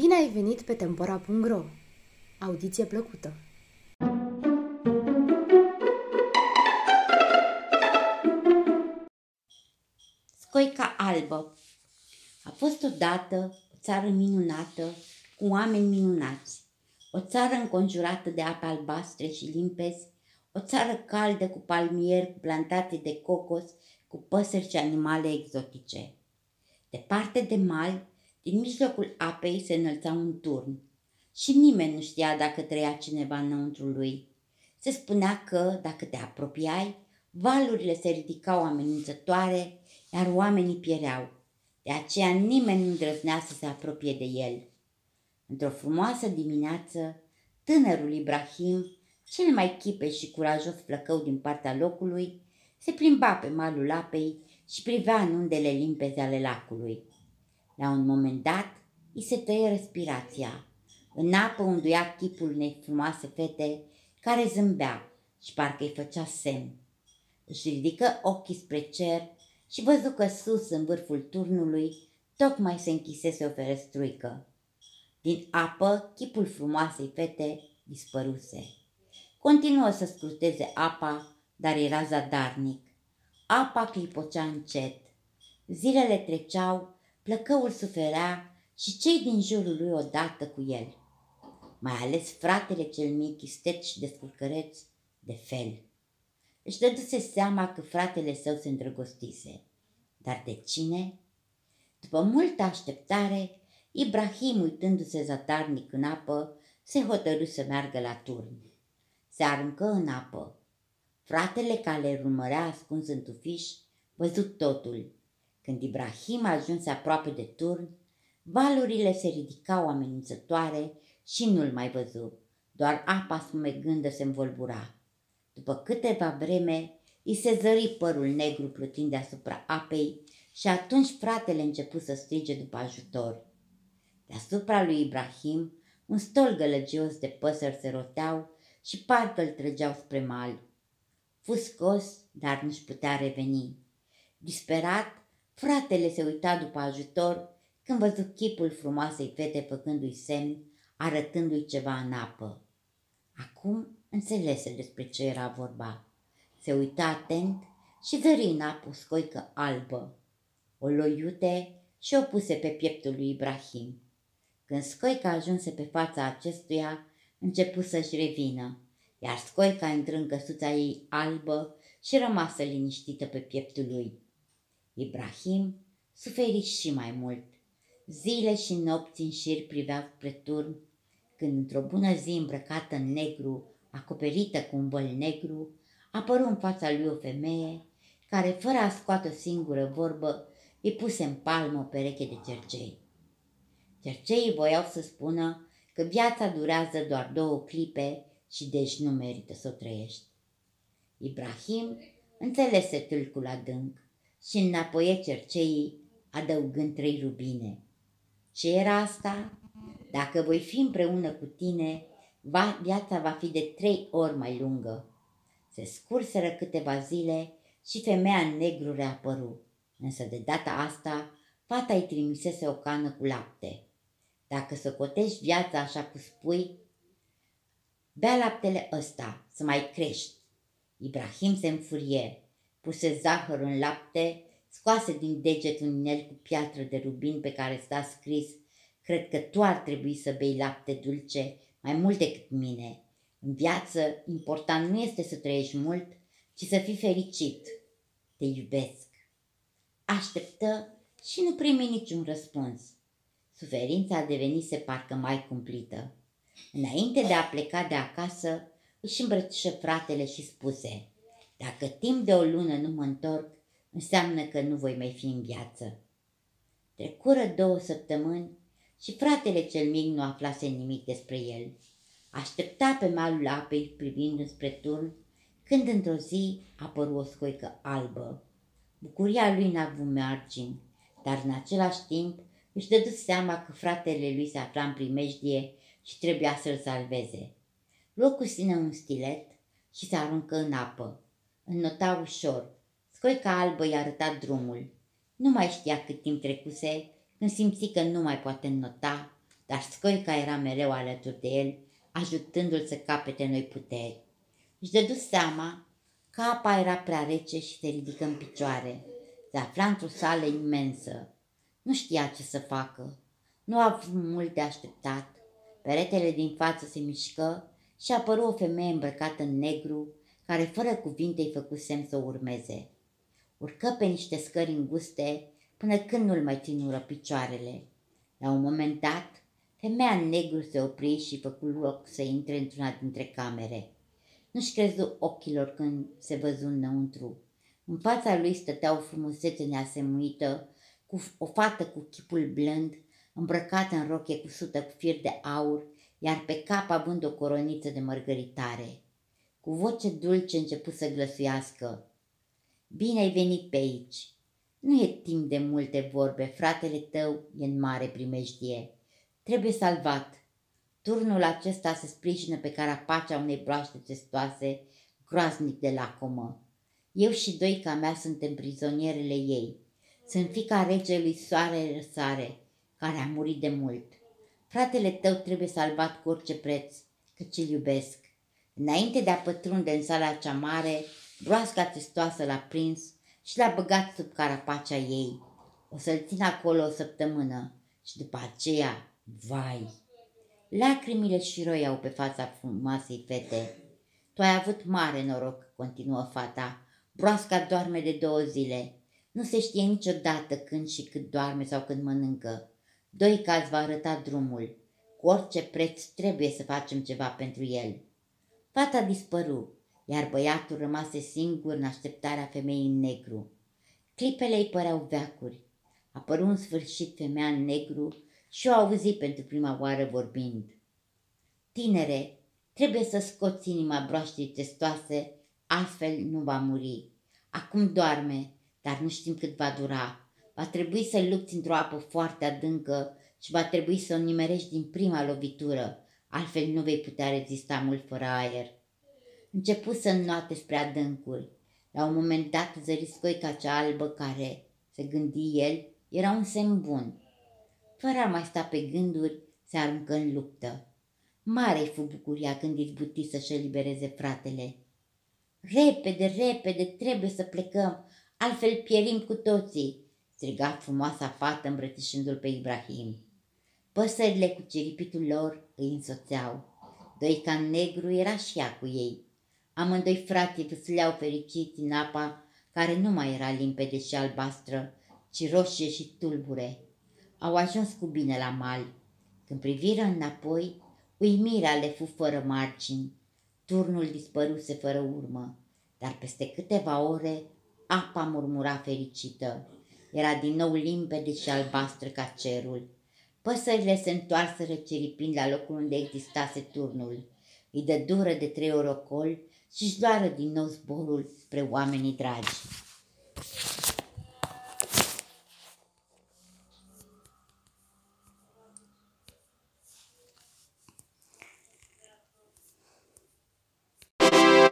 Bine ai venit pe Tempora.ro! Audiție plăcută! Scoica albă A fost odată o țară minunată, cu oameni minunați. O țară înconjurată de ape albastre și limpezi, o țară caldă cu palmieri, cu plantate de cocos, cu păsări și animale exotice. Departe de mal, din mijlocul apei se înălța un turn și nimeni nu știa dacă trăia cineva înăuntru lui. Se spunea că, dacă te apropiai, valurile se ridicau amenințătoare, iar oamenii piereau. De aceea nimeni nu îndrăznea să se apropie de el. Într-o frumoasă dimineață, tânărul Ibrahim, cel mai chipe și curajos flăcău din partea locului, se plimba pe malul apei și privea în undele limpeze ale lacului. La un moment dat, îi se tăie respirația. În apă unduia chipul unei frumoase fete care zâmbea și parcă îi făcea semn. Își ridică ochii spre cer și văzu că sus, în vârful turnului, tocmai se închisese o ferestruică. Din apă, chipul frumoasei fete dispăruse. Continuă să scruteze apa, dar era zadarnic. Apa clipocea încet. Zilele treceau, plăcăul suferea și cei din jurul lui odată cu el. Mai ales fratele cel mic, istet și descurcăreț, de fel. Își dăduse seama că fratele său se îndrăgostise. Dar de cine? După multă așteptare, Ibrahim, uitându-se zadarnic în apă, se hotărâ să meargă la turn. Se aruncă în apă. Fratele care îl urmărea ascuns în tufiș, văzut totul. Când Ibrahim ajunse aproape de turn, valurile se ridicau amenințătoare și nu-l mai văzu. Doar apa smegândă se învolbura. După câteva vreme, îi se zări părul negru plutind deasupra apei și atunci fratele începu să strige după ajutor. Deasupra lui Ibrahim, un stol gălăgios de păsări se roteau și parcă îl trăgeau spre mal. Fu scos, dar nu-și putea reveni. Disperat, fratele se uita după ajutor când văzu chipul frumoasei fete făcându-i semn, arătându-i ceva în apă. Acum înțelese despre ce era vorba. Se uita atent și zări în apă o scoică albă. O loiute și o puse pe pieptul lui Ibrahim. Când scoica ajunse pe fața acestuia, începu să-și revină, iar scoica intră în căsuța ei albă și rămasă liniștită pe pieptul lui. Ibrahim suferi și mai mult. Zile și nopți în șir priveau spre turn, când într-o bună zi îmbrăcată în negru, acoperită cu un băl negru, apăru în fața lui o femeie care, fără a scoate o singură vorbă, îi puse în palmă o pereche de cercei. Cerceii voiau să spună că viața durează doar două clipe și deci nu merită să o trăiești. Ibrahim înțelese tâlcul adânc și înapoie cerceii adăugând trei rubine. Ce era asta? Dacă voi fi împreună cu tine, va, viața va fi de trei ori mai lungă. Se scurseră câteva zile și femeia în negru reapăru, însă de data asta fata îi trimisese o cană cu lapte. Dacă să cotești viața așa cum spui, bea laptele ăsta, să mai crești. Ibrahim se înfurie, puse zahăr în lapte, scoase din deget un inel cu piatră de rubin pe care sta scris Cred că tu ar trebui să bei lapte dulce mai mult decât mine. În viață, important nu este să trăiești mult, ci să fii fericit. Te iubesc. Așteptă și nu primi niciun răspuns. Suferința devenise parcă mai cumplită. Înainte de a pleca de acasă, își îmbrățișă fratele și spuse, Dacă timp de o lună nu mă întorc, înseamnă că nu voi mai fi în viață. Trecură două săptămâni și fratele cel mic nu aflase nimic despre el. Aștepta pe malul apei privind spre turn, când într-o zi apăru o scoică albă. Bucuria lui n-a avut margini, dar în același timp își dădu seama că fratele lui se afla în primejdie și trebuia să-l salveze. Luă cu sine un stilet și se aruncă în apă. Înnota ușor. Scoica albă i-a arătat drumul. Nu mai știa cât timp trecuse când simți că nu mai poate înnota, dar Scoica era mereu alături de el, ajutându-l să capete noi puteri. Își dădu seama că apa era prea rece și se ridică în picioare. Se afla într-o sală imensă. Nu știa ce să facă. Nu a avut mult de așteptat. Peretele din față se mișcă și apăru o femeie îmbrăcată în negru, care fără cuvinte îi făcu semn să o urmeze. Urcă pe niște scări înguste până când nu-l mai ținură picioarele. La un moment dat, femeia în negru se opri și făcu loc să intre într-una dintre camere. Nu-și crezu ochilor când se văzu înăuntru. În fața lui stătea o frumusețe neasemuită, cu o fată cu chipul blând, îmbrăcată în rochie cusută cu fir de aur, iar pe cap având o coroniță de mărgăritare. Cu voce dulce început să glăsuiască. Bine ai venit pe aici. Nu e timp de multe vorbe, fratele tău e în mare primejdie. Trebuie salvat. Turnul acesta se sprijină pe carapacea unei broaște testoase, groaznic de lacomă. Eu și doi ca mea suntem prizonierele ei. Sunt fica regelui Soare Răsare, care a murit de mult. Fratele tău trebuie salvat cu orice preț, căci îl iubesc. Înainte de a pătrunde în sala cea mare, broasca testoasă l-a prins și l-a băgat sub carapacea ei. O să-l țin acolo o săptămână și după aceea, vai! Lacrimile și roiau pe fața frumoasei fete. Tu ai avut mare noroc, continuă fata. Broasca doarme de două zile. Nu se știe niciodată când și cât doarme sau când mănâncă. Doi caz va arăta drumul. Cu orice preț trebuie să facem ceva pentru el. Fata dispăru, iar băiatul rămase singur în așteptarea femeii în negru. Clipele îi păreau veacuri. Apăru în sfârșit femeia în negru și o auzi pentru prima oară vorbind. Tinere, trebuie să scoți inima broaștii testoase, altfel nu va muri. Acum doarme, dar nu știm cât va dura. Va trebui să lupți într-o apă foarte adâncă și va trebui să o nimerești din prima lovitură, altfel nu vei putea rezista mult fără aer. Începu să înnoate spre adâncuri. La un moment dat zări scoica cea albă care, se gândi el, era un semn bun. Fără a mai sta pe gânduri, se aruncă în luptă. Mare-i fu bucuria când izbuti să-și elibereze fratele. Repede, repede, trebuie să plecăm, altfel pierim cu toții, striga frumoasa fată îmbrățișându-l pe Ibrahim. Păsările cu ciripitul lor îi însoțeau. Doica negru era și ea cu ei. Amândoi frații vâsleau fericiți în apa care nu mai era limpede și albastră, ci roșie și tulbure. Au ajuns cu bine la mal. Când priviră înapoi, uimirea le fu fără margini. Turnul dispăruse fără urmă, dar peste câteva ore apa murmura fericită. Era din nou limpede și albastră ca cerul. Păsările se întoarseră ceripind la locul unde existase turnul. Îi dă dură de trei orocoli și-și doară din nou zborul spre oamenii dragi.